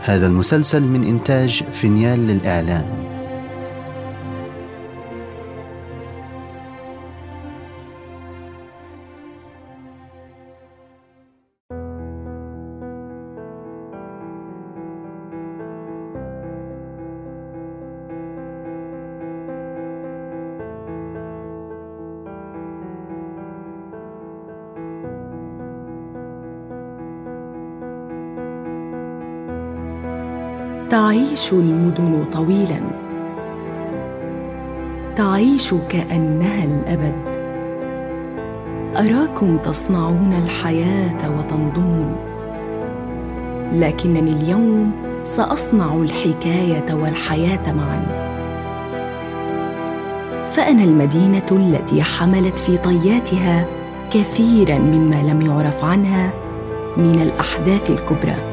هذا المسلسل من إنتاج فينيال للإعلام. المدن طويلا. تعيش كأنها الأبد. أراكم تصنعون الحياة وتمضون لكنني اليوم سأصنع الحكاية والحياة معا. فأنا المدينة التي حملت في طياتها كثيرا مما لم يعرف عنها من الأحداث الكبرى.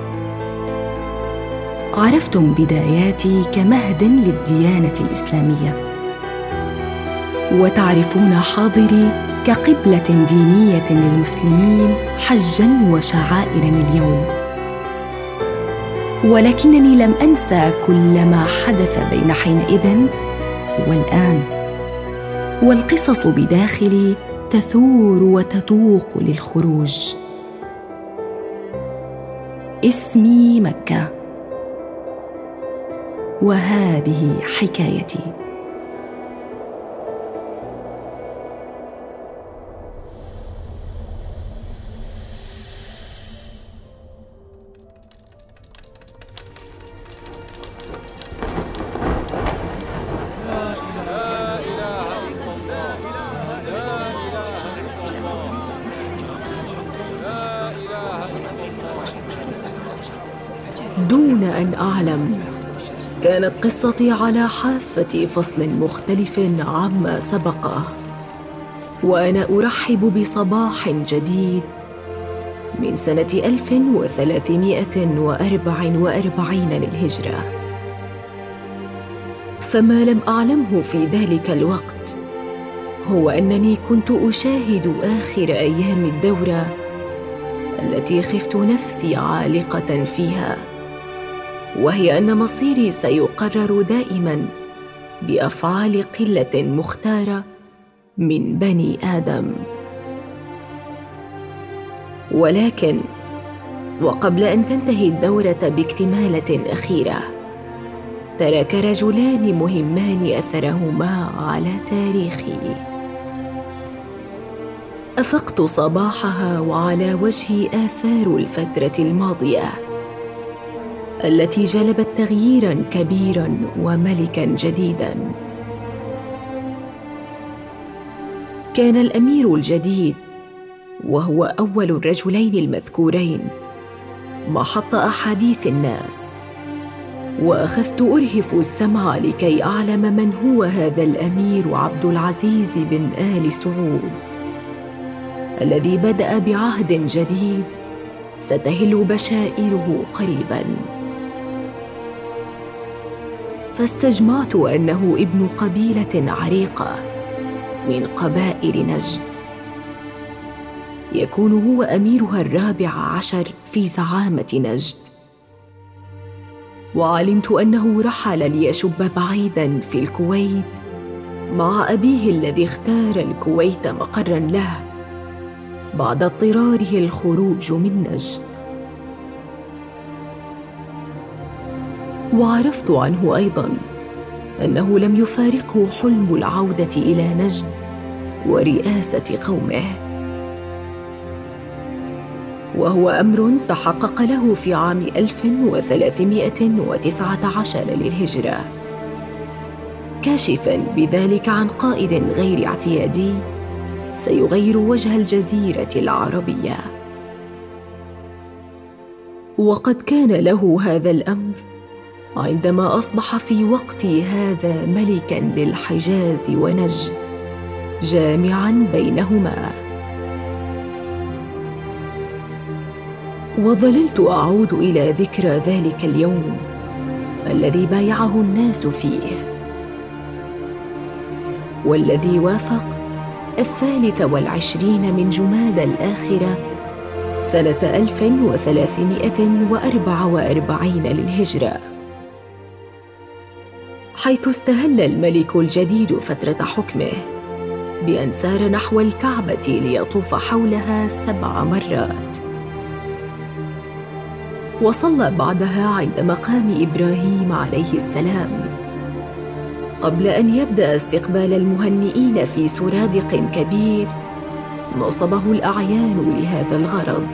عرفتم بداياتي كمهد للديانة الإسلامية. وتعرفون حاضري كقبلة دينية للمسلمين حجا وشعائر اليوم. ولكنني لم أنسى كل ما حدث بين حينئذ والآن. والقصص بداخلي تثور وتتوق للخروج. اسمي مكة. وهذه حكايتي. قصتي على حافة فصل مختلف عما سبقه وأنا أرحب بصباح جديد من سنة 1344 للهجرة. فما لم أعلمه في ذلك الوقت هو أنني كنت أشاهد آخر أيام الدورة التي خفت نفسي عالقة فيها. وهي أن مصيري سيقرر دائما بأفعال قلة مختارة من بني آدم. ولكن وقبل أن تنتهي الدورة باكتمالة أخيرة ترك رجلان مهمان أثرهما على تاريخي. أفقت صباحها وعلى وجهي آثار الفترة الماضية. التي جلبت تغييرا كبيرا وملكا جديدا. كان الأمير الجديد وهو أول الرجلين المذكورين محط أحاديث الناس وأخذت أرهف السمع لكي أعلم من هو هذا الأمير عبد العزيز بن آل سعود. الذي بدأ بعهد جديد ستهل بشائره قريبا. فاستجمعت أنه ابن قبيلة عريقة من قبائل نجد. يكون هو أميرها الرابع عشر في زعامة نجد. وعلمت أنه رحل ليشب بعيدا في الكويت مع أبيه الذي اختار الكويت مقرا له بعد اضطراره الخروج من نجد. وعرفت عنه أيضا أنه لم يفارقه حلم العودة إلى نجد ورئاسة قومه. وهو أمر تحقق له في عام 1319 للهجرة. كاشفا بذلك عن قائد غير اعتيادي سيغير وجه الجزيرة العربية. وقد كان له هذا الأمر عندما أصبح في وقت هذا ملكا للحجاز ونجد جامعا بينهما. وظللت أعود إلى ذكرى ذلك اليوم الذي بايعه الناس فيه. والذي وافق الثالث والعشرين من جماد الآخرة سنة 1344 للهجرة. حيث استهل الملك الجديد فترة حكمه بأن سار نحو الكعبة ليطوف حولها سبع مرات. وصلى بعدها عند مقام إبراهيم عليه السلام. قبل أن يبدأ استقبال المهنئين في سرادق كبير نصبه الأعيان لهذا الغرض.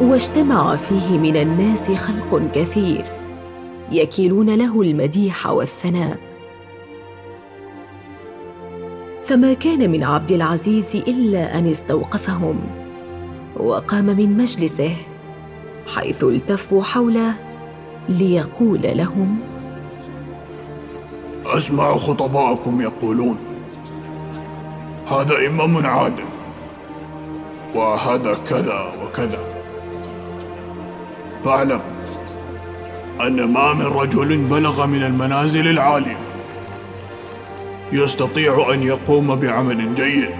واجتمع فيه من الناس خلق كثير. يكيلون له المديح والثناء. فما كان من عبد العزيز إلا أن استوقفهم وقام من مجلسه حيث التفوا حوله ليقول لهم اسمع خطباءكم يقولون هذا إمام عادل وهذا كذا وكذا. فاعلم أن ما من رجل بلغ من المنازل العالية. يستطيع أن يقوم بعمل جيد.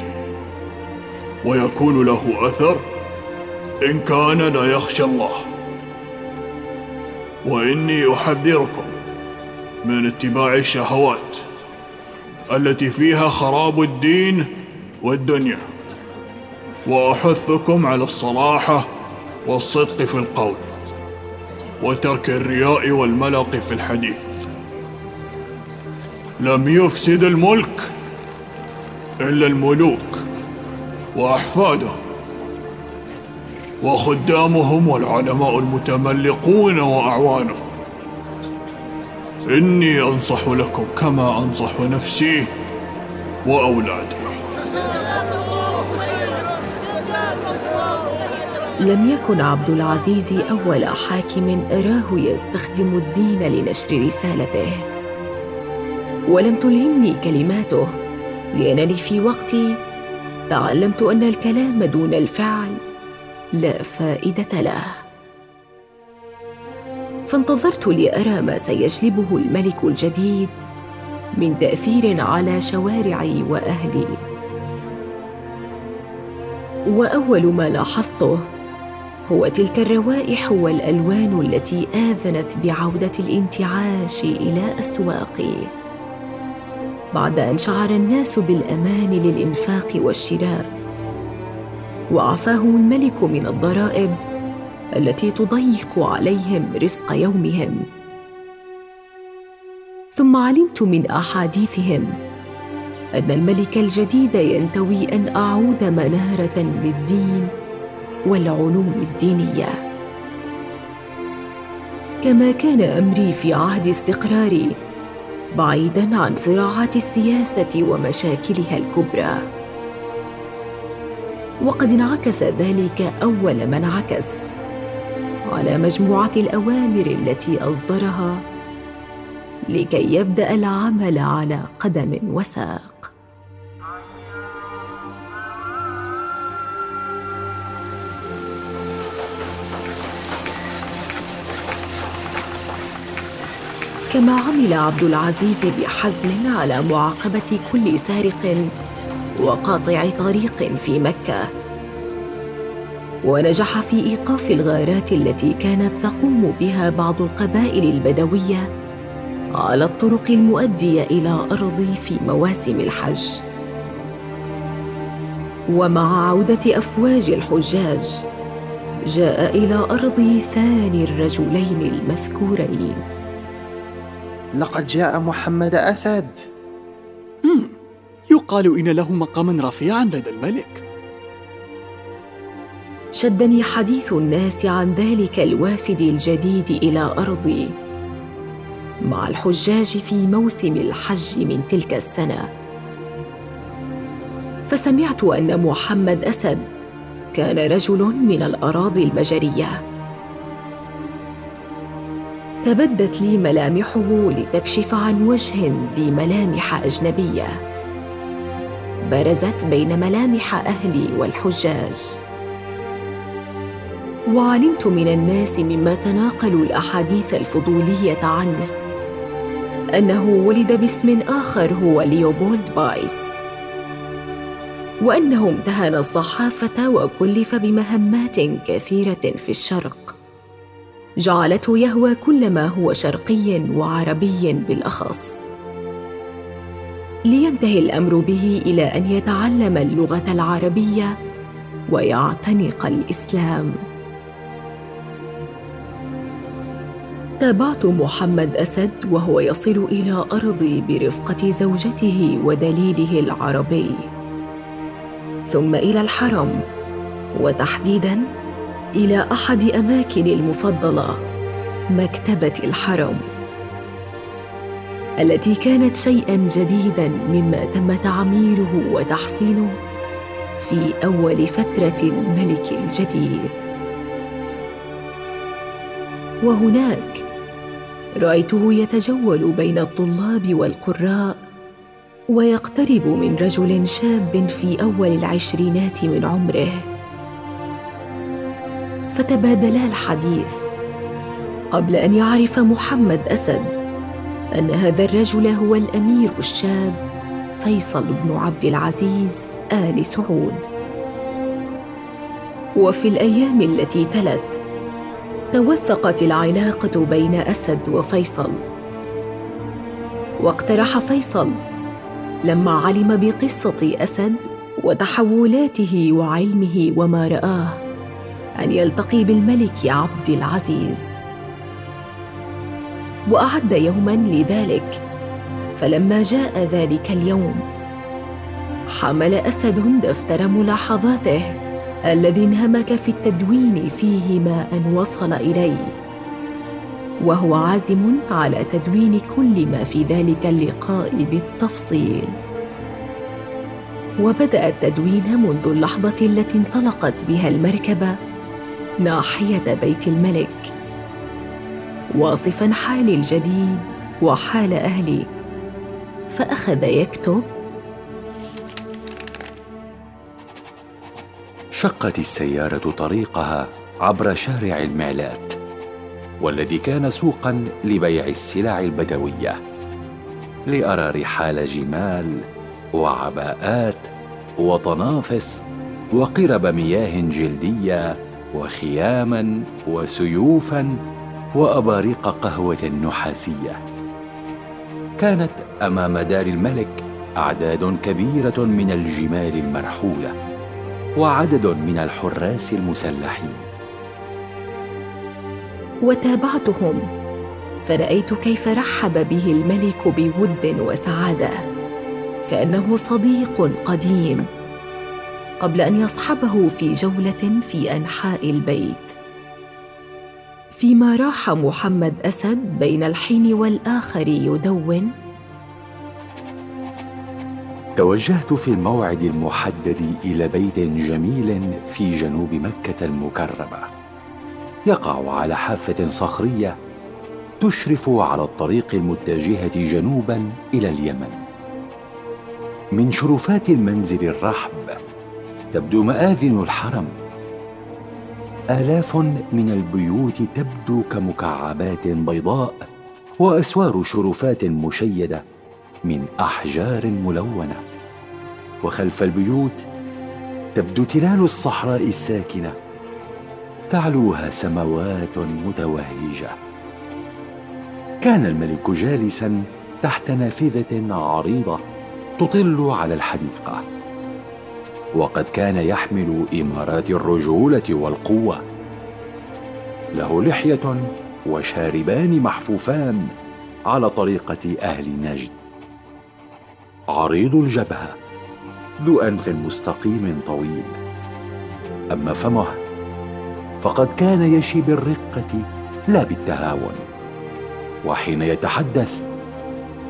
ويكون له أثر إن كان لا يخشى الله. وإني أحذركم من اتباع الشهوات التي فيها خراب الدين والدنيا. وأحثكم على الصراحة والصدق في القول. وترك الرياء والملق في الحديث لم يفسد الملك إلا الملوك وأحفادهم وخدامهم والعلماء المتملقون وأعوانهم إني أنصح لكم كما أنصح نفسي وأولادي. لم يكن عبد العزيز أول حاكم اراه يستخدم الدين لنشر رسالته. ولم تلهمني كلماته لأنني في وقتي تعلمت أن الكلام دون الفعل لا فائدة له. فانتظرت لأرى ما سيجلبه الملك الجديد من تأثير على شوارعي وأهلي. وأول ما لاحظته هو تلك الروائح والألوان التي آذنت بعودة الانتعاش إلى اسواقي بعد أن شعر الناس بالأمان للإنفاق والشراء وعفاهم الملك من الضرائب التي تضيق عليهم رزق يومهم. ثم علمت من أحاديثهم أن الملك الجديد ينتوي أن أعود منارة للدين والعلوم الدينية. كما كان أمري في عهد استقراري بعيدا عن صراعات السياسة ومشاكلها الكبرى. وقد انعكس ذلك أول ما انعكس على مجموعة الأوامر التي أصدرها لكي يبدأ العمل على قدم وساق. كما عمل عبد العزيز بحزم على معاقبة كل سارق وقاطع طريق في مكة. ونجح في إيقاف الغارات التي كانت تقوم بها بعض القبائل البدوية على الطرق المؤدية إلى ارضي في مواسم الحج. ومع عودة أفواج الحجاج جاء إلى ارضي ثاني الرجلين المذكورين. لقد جاء محمد أسد. يقال إن له مقاما رفيعا لدى الملك. شدني حديث الناس عن ذلك الوافد الجديد إلى أرضي. مع الحجاج في موسم الحج من تلك السنة فسمعت أن محمد أسد كان رجل من الأراضي المجرية تبدت لي ملامحه لتكشف عن وجه بملامح أجنبية. برزت بين ملامح أهلي والحجاج. وعلمت من الناس مما تناقلوا الأحاديث الفضولية عنه أنه ولد باسم آخر هو ليوبولد فايس. وأنه امتهن الصحافة وكلف بمهمات كثيرة في الشرق. جعلته يهوى كل ما هو شرقي وعربي بالأخص. لينتهي الأمر به إلى أن يتعلم اللغة العربية ويعتنق الإسلام. تابعت محمد أسد وهو يصل إلى ارضي برفقة زوجته ودليله العربي. ثم إلى الحرم. وتحديدا إلى أحد اماكني المفضلة مكتبة الحرم التي كانت شيئا جديدا مما تم تعميره وتحسينه في أول فترة الملك الجديد. وهناك رأيته يتجول بين الطلاب والقراء ويقترب من رجل شاب في أول العشرينات من عمره. فتبادلا الحديث قبل أن يعرف محمد أسد أن هذا الرجل هو الأمير الشاب فيصل بن عبد العزيز آل سعود. وفي الأيام التي تلت توثقت العلاقة بين أسد وفيصل. واقترح فيصل لما علم بقصة أسد وتحولاته وعلمه وما رآه أن يلتقي بالملك عبد العزيز. وأعد يوما لذلك فلما جاء ذلك اليوم حمل أسد دفتر ملاحظاته الذي انهمك في التدوين فيه ما ان وصل إليه. وهو عازم على تدوين كل ما في ذلك اللقاء بالتفصيل. وبدأ التدوين منذ اللحظة التي انطلقت بها المركبة ناحية بيت الملك. واصفا حالي الجديد وحال أهلي. فأخذ يكتب شقت السيارة طريقها عبر شارع المعلات والذي كان سوقا لبيع السلع البدوية لارى رحال جمال وعباءات وطنافس وقرب مياه جلدية وخياما وسيوفا وأباريق قهوة نحاسية. كانت أمام دار الملك أعداد كبيرة من الجمال المرحولة وعدد من الحراس المسلحين. وتابعتهم فرأيت كيف رحب به الملك بود وسعادة كأنه صديق قديم. قبل أن يصحبه في جولة في أنحاء البيت. فيما راح محمد أسد بين الحين والآخر يدون توجهت في الموعد المحدد إلى بيت جميل في جنوب مكة المكرمة. يقع على حافة صخرية تشرف على الطريق المتجهة جنوبا إلى اليمن. من شرفات المنزل الرحب تبدو مآذن الحرم. آلاف من البيوت تبدو كمكعبات بيضاء وأسوار شرفات مشيدة من أحجار ملونة. وخلف البيوت تبدو تلال الصحراء الساكنة تعلوها سماوات متوهجة. كان الملك جالسا تحت نافذة عريضة تطل على الحديقة. وقد كان يحمل إمارات الرجولة والقوة. له لحية وشاربان محفوفان على طريقة أهل نجد. عريض الجبهة ذو أنف مستقيم طويل. أما فمه فقد كان يشي بالرقة لا بالتهاون. وحين يتحدث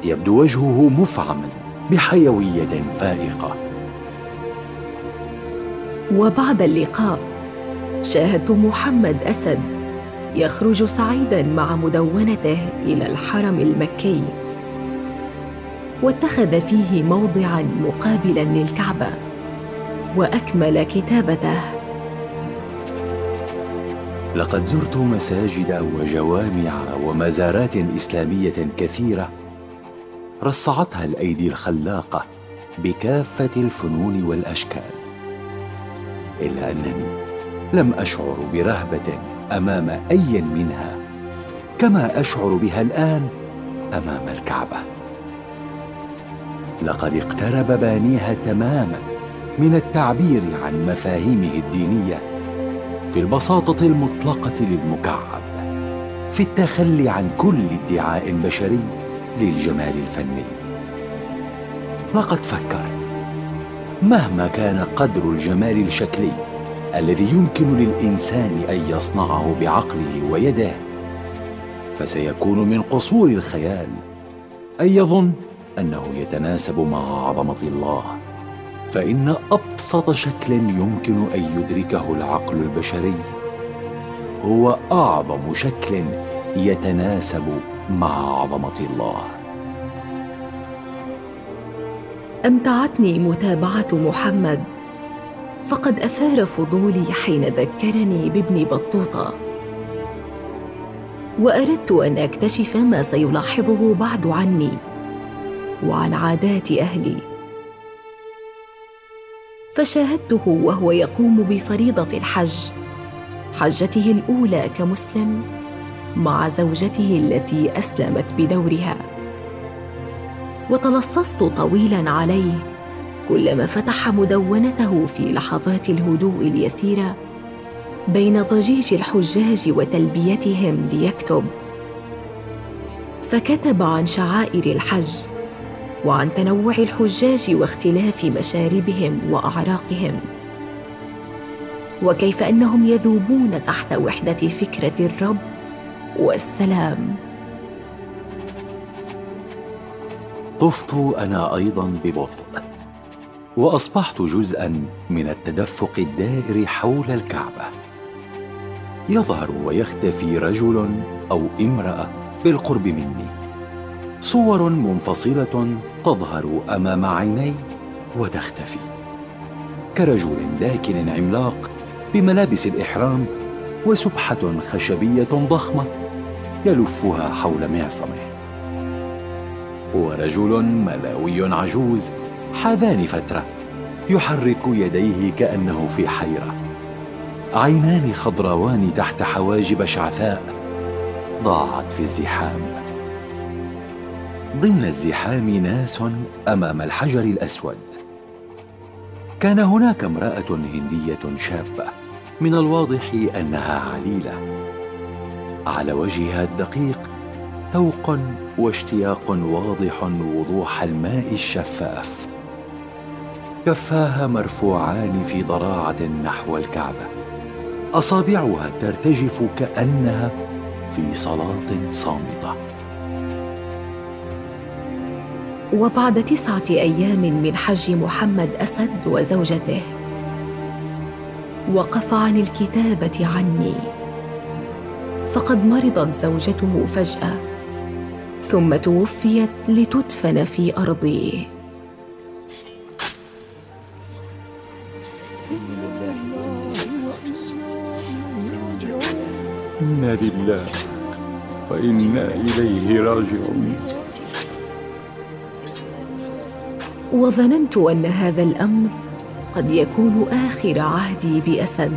يبدو وجهه مفعما بحيوية فائقة. وبعد اللقاء شاهدت محمد أسد يخرج سعيدا مع مدونته إلى الحرم المكي واتخذ فيه موضعا مقابلا للكعبة وأكمل كتابته. لقد زرت مساجد وجوامع ومزارات إسلامية كثيرة رصعتها الأيدي الخلاقة بكافة الفنون والأشكال. الا انني لم أشعر برهبة أمام أي منها كما أشعر بها الآن أمام الكعبة. لقد اقترب بانيها تماما من التعبير عن مفاهيمه الدينية في البساطة المطلقة للمكعب في التخلي عن كل ادعاء بشري للجمال الفني. لقد فكرت مهما كان قدر الجمال الشكلي الذي يمكن للإنسان أن يصنعه بعقله ويده فسيكون من قصور الخيال أن يظن أنه يتناسب مع عظمة الله. فإن أبسط شكل يمكن أن يدركه العقل البشري هو أعظم شكل يتناسب مع عظمة الله. أمتعتني متابعة محمد. فقد أثار فضولي حين ذكرني بابن بطوطة. وأردت أن أكتشف ما سيلاحظه بعد عني وعن عادات أهلي. فشاهدته وهو يقوم بفريضة الحج حجته الأولى كمسلم مع زوجته التي أسلمت بدورها. وتلصصت طويلا عليه. كلما فتح مدونته في لحظات الهدوء اليسيره بين ضجيج الحجاج وتلبيتهم ليكتب. فكتب عن شعائر الحج وعن تنوع الحجاج واختلاف مشاربهم وأعراقهم. وكيف أنهم يذوبون تحت وحدة فكرة الرب والسلام. طفت أنا أيضا ببطء وأصبحت جزءا من التدفق الدائر حول الكعبة. يظهر ويختفي رجل أو امرأة بالقرب مني. صور منفصلة تظهر أمام عيني وتختفي. كرجل داكن عملاق بملابس الإحرام وسبحة خشبية ضخمة يلفها حول معصمه. ورجل ملاوي عجوز حاذان فترة يحرك يديه كأنه في حيرة. عينان خضراوان تحت حواجب شعثاء ضاعت في الزحام. ضمن الزحام ناس أمام الحجر الأسود. كان هناك امرأة هندية شابة من الواضح أنها عليلة. على وجهها الدقيق ذوق واشتياق واضح وضوح الماء الشفاف. كفاها مرفوعان في ضراعة نحو الكعبة. أصابعها ترتجف كأنها في صلاة صامتة. وبعد تسعة أيام من حج محمد أسد وزوجته وقف عن الكتابة عني فقد مرضت زوجته فجأة. ثم توفيت لتدفن في أرضي. إنا لله وإنا إليه راجعون. وظننت أن هذا الأمر قد يكون آخر عهدي بأسد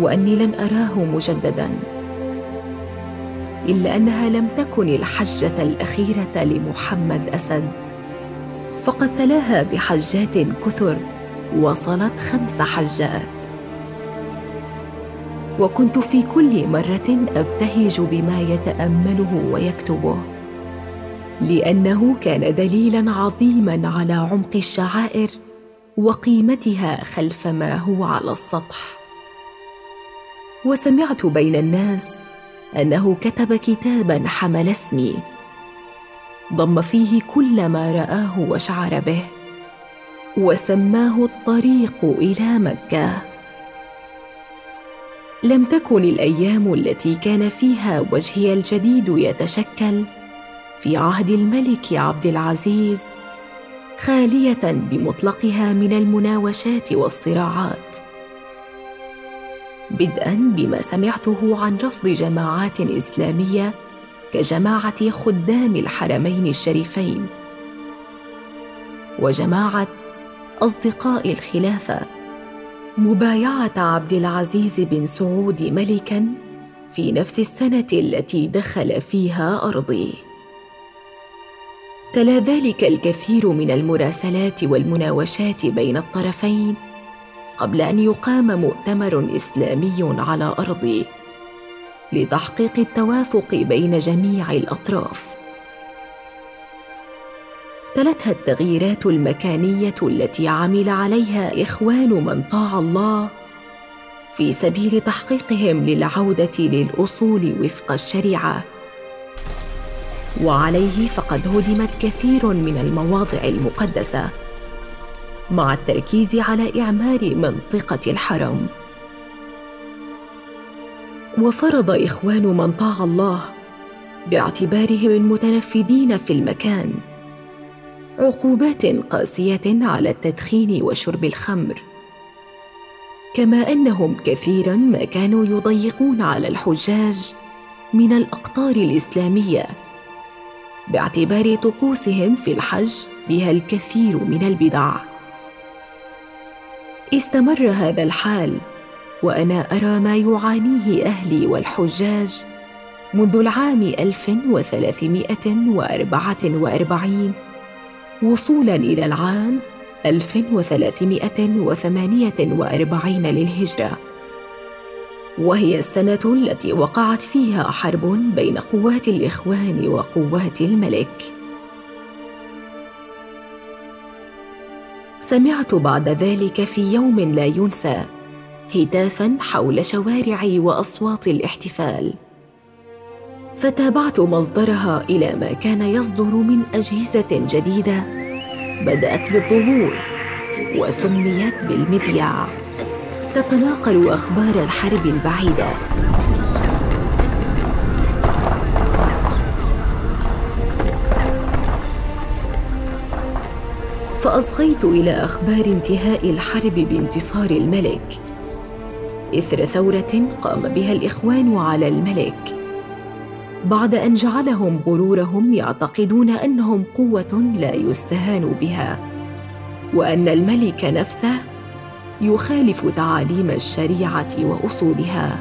وأني لن أراه مجددا. إلا أنها لم تكن الحجة الأخيرة لمحمد أسد. فقد تلاها بحجات كثر وصلت خمس حجات. وكنت في كل مرة أبتهج بما يتأمله ويكتبه لأنه كان دليلا عظيما على عمق الشعائر وقيمتها خلف ما هو على السطح. وسمعت بين الناس أنه كتب كتابا حمل اسمي. ضم فيه كل ما رآه وشعر به وسماه الطريق إلى مكة. لم تكن الأيام التي كان فيها وجهي الجديد يتشكل في عهد الملك عبد العزيز خالية بمطلقها من المناوشات والصراعات. بدءا بما سمعته عن رفض جماعات إسلامية كجماعة خدام الحرمين الشريفين وجماعة أصدقاء الخلافة مبايعة عبد العزيز بن سعود ملكا في نفس السنة التي دخل فيها أرضي. تلا ذلك الكثير من المراسلات والمناوشات بين الطرفين قبل أن يقام مؤتمر إسلامي على ارضي لتحقيق التوافق بين جميع الأطراف. تلتها التغييرات المكانية التي عمل عليها إخوان من طاع الله في سبيل تحقيقهم للعودة للأصول وفق الشريعة. وعليه فقد هدمت كثير من المواضع المقدسة. مع التركيز على إعمار منطقة الحرم. وفرض إخوان من طاع الله باعتبارهم المتنفذين في المكان عقوبات قاسية على التدخين وشرب الخمر كما أنهم كثيرا ما كانوا يضيقون على الحجاج من الأقطار الإسلامية باعتبار طقوسهم في الحج بها الكثير من البدع. استمر هذا الحال وأنا أرى ما يعانيه أهلي والحجاج منذ العام 1344 وصولا إلى العام 1348 للهجرة. وهي السنة التي وقعت فيها حرب بين قوات الإخوان وقوات الملك. سمعت بعد ذلك في يوم لا ينسى هتافا حول شوارع وأصوات الاحتفال. فتابعت مصدرها إلى ما كان يصدر من أجهزة جديدة بدأت بالظهور وسميت بالمذياع. تتناقل أخبار الحرب البعيدة. فأصغيت إلى أخبار انتهاء الحرب بانتصار الملك. إثر ثورة قام بها الإخوان على الملك. بعد أن جعلهم غرورهم يعتقدون أنهم قوة لا يستهان بها وأن الملك نفسه يخالف تعاليم الشريعة وأصولها.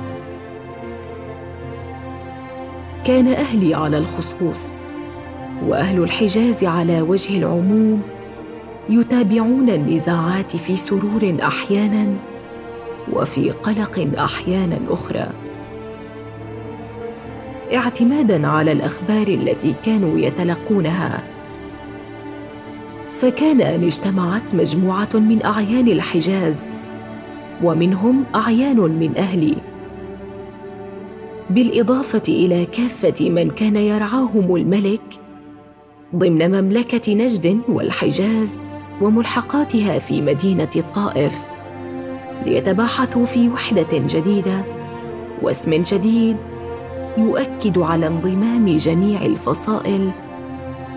كان أهلي على الخصوص وأهل الحجاز على وجه العموم يتابعون النزاعات في سرور أحيانا وفي قلق أحيانا أخرى. اعتمادا على الأخبار التي كانوا يتلقونها. فكان أن اجتمعت مجموعة من أعيان الحجاز ومنهم أعيان من أهلي. بالإضافة إلى كافة من كان يرعاهم الملك ضمن مملكة نجد والحجاز وملحقاتها في مدينة الطائف ليتباحثوا في وحدة جديدة واسم جديد يؤكد على انضمام جميع الفصائل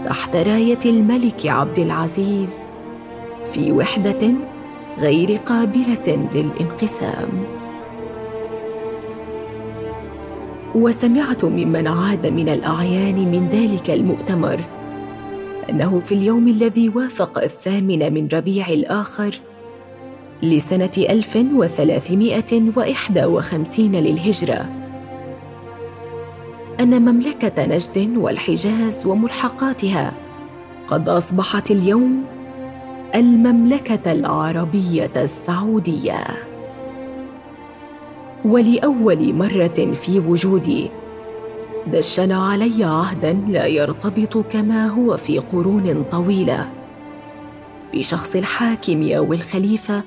تحت راية الملك عبد العزيز في وحدة غير قابلة للانقسام. وسمعت ممن عاد من الأعيان من ذلك المؤتمر أنه في اليوم الذي وافق الثامن من ربيع الآخر لسنة 1351 للهجرة. أن مملكة نجد والحجاز وملحقاتها قد أصبحت اليوم المملكة العربية السعودية. ولأول مرة في وجودي دشن علي عهدا لا يرتبط كما هو في قرون طويلة. بشخص الحاكم أو الخليفة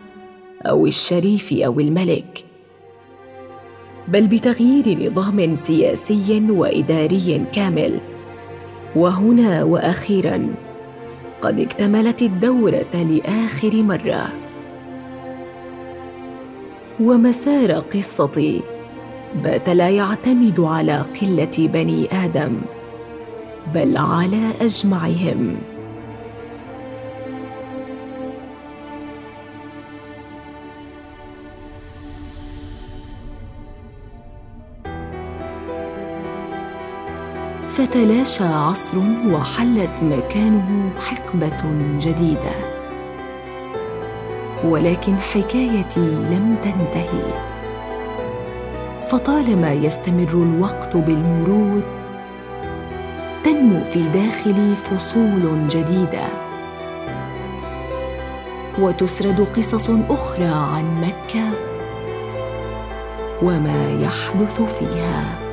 أو الشريف أو الملك. بل بتغيير نظام سياسي وإداري كامل. وهنا وأخيرا قد اكتملت الدورة لآخر مرة. ومسار قصتي بات لا يعتمد على قلة بني آدم بل على أجمعهم. فتلاشى عصر وحلت مكانه حقبة جديدة ولكن حكايتي لم تنتهي. فطالما يستمر الوقت بالمرور تنمو في داخلي فصول جديدة. وتسرد قصص أخرى عن مكة وما يحدث فيها.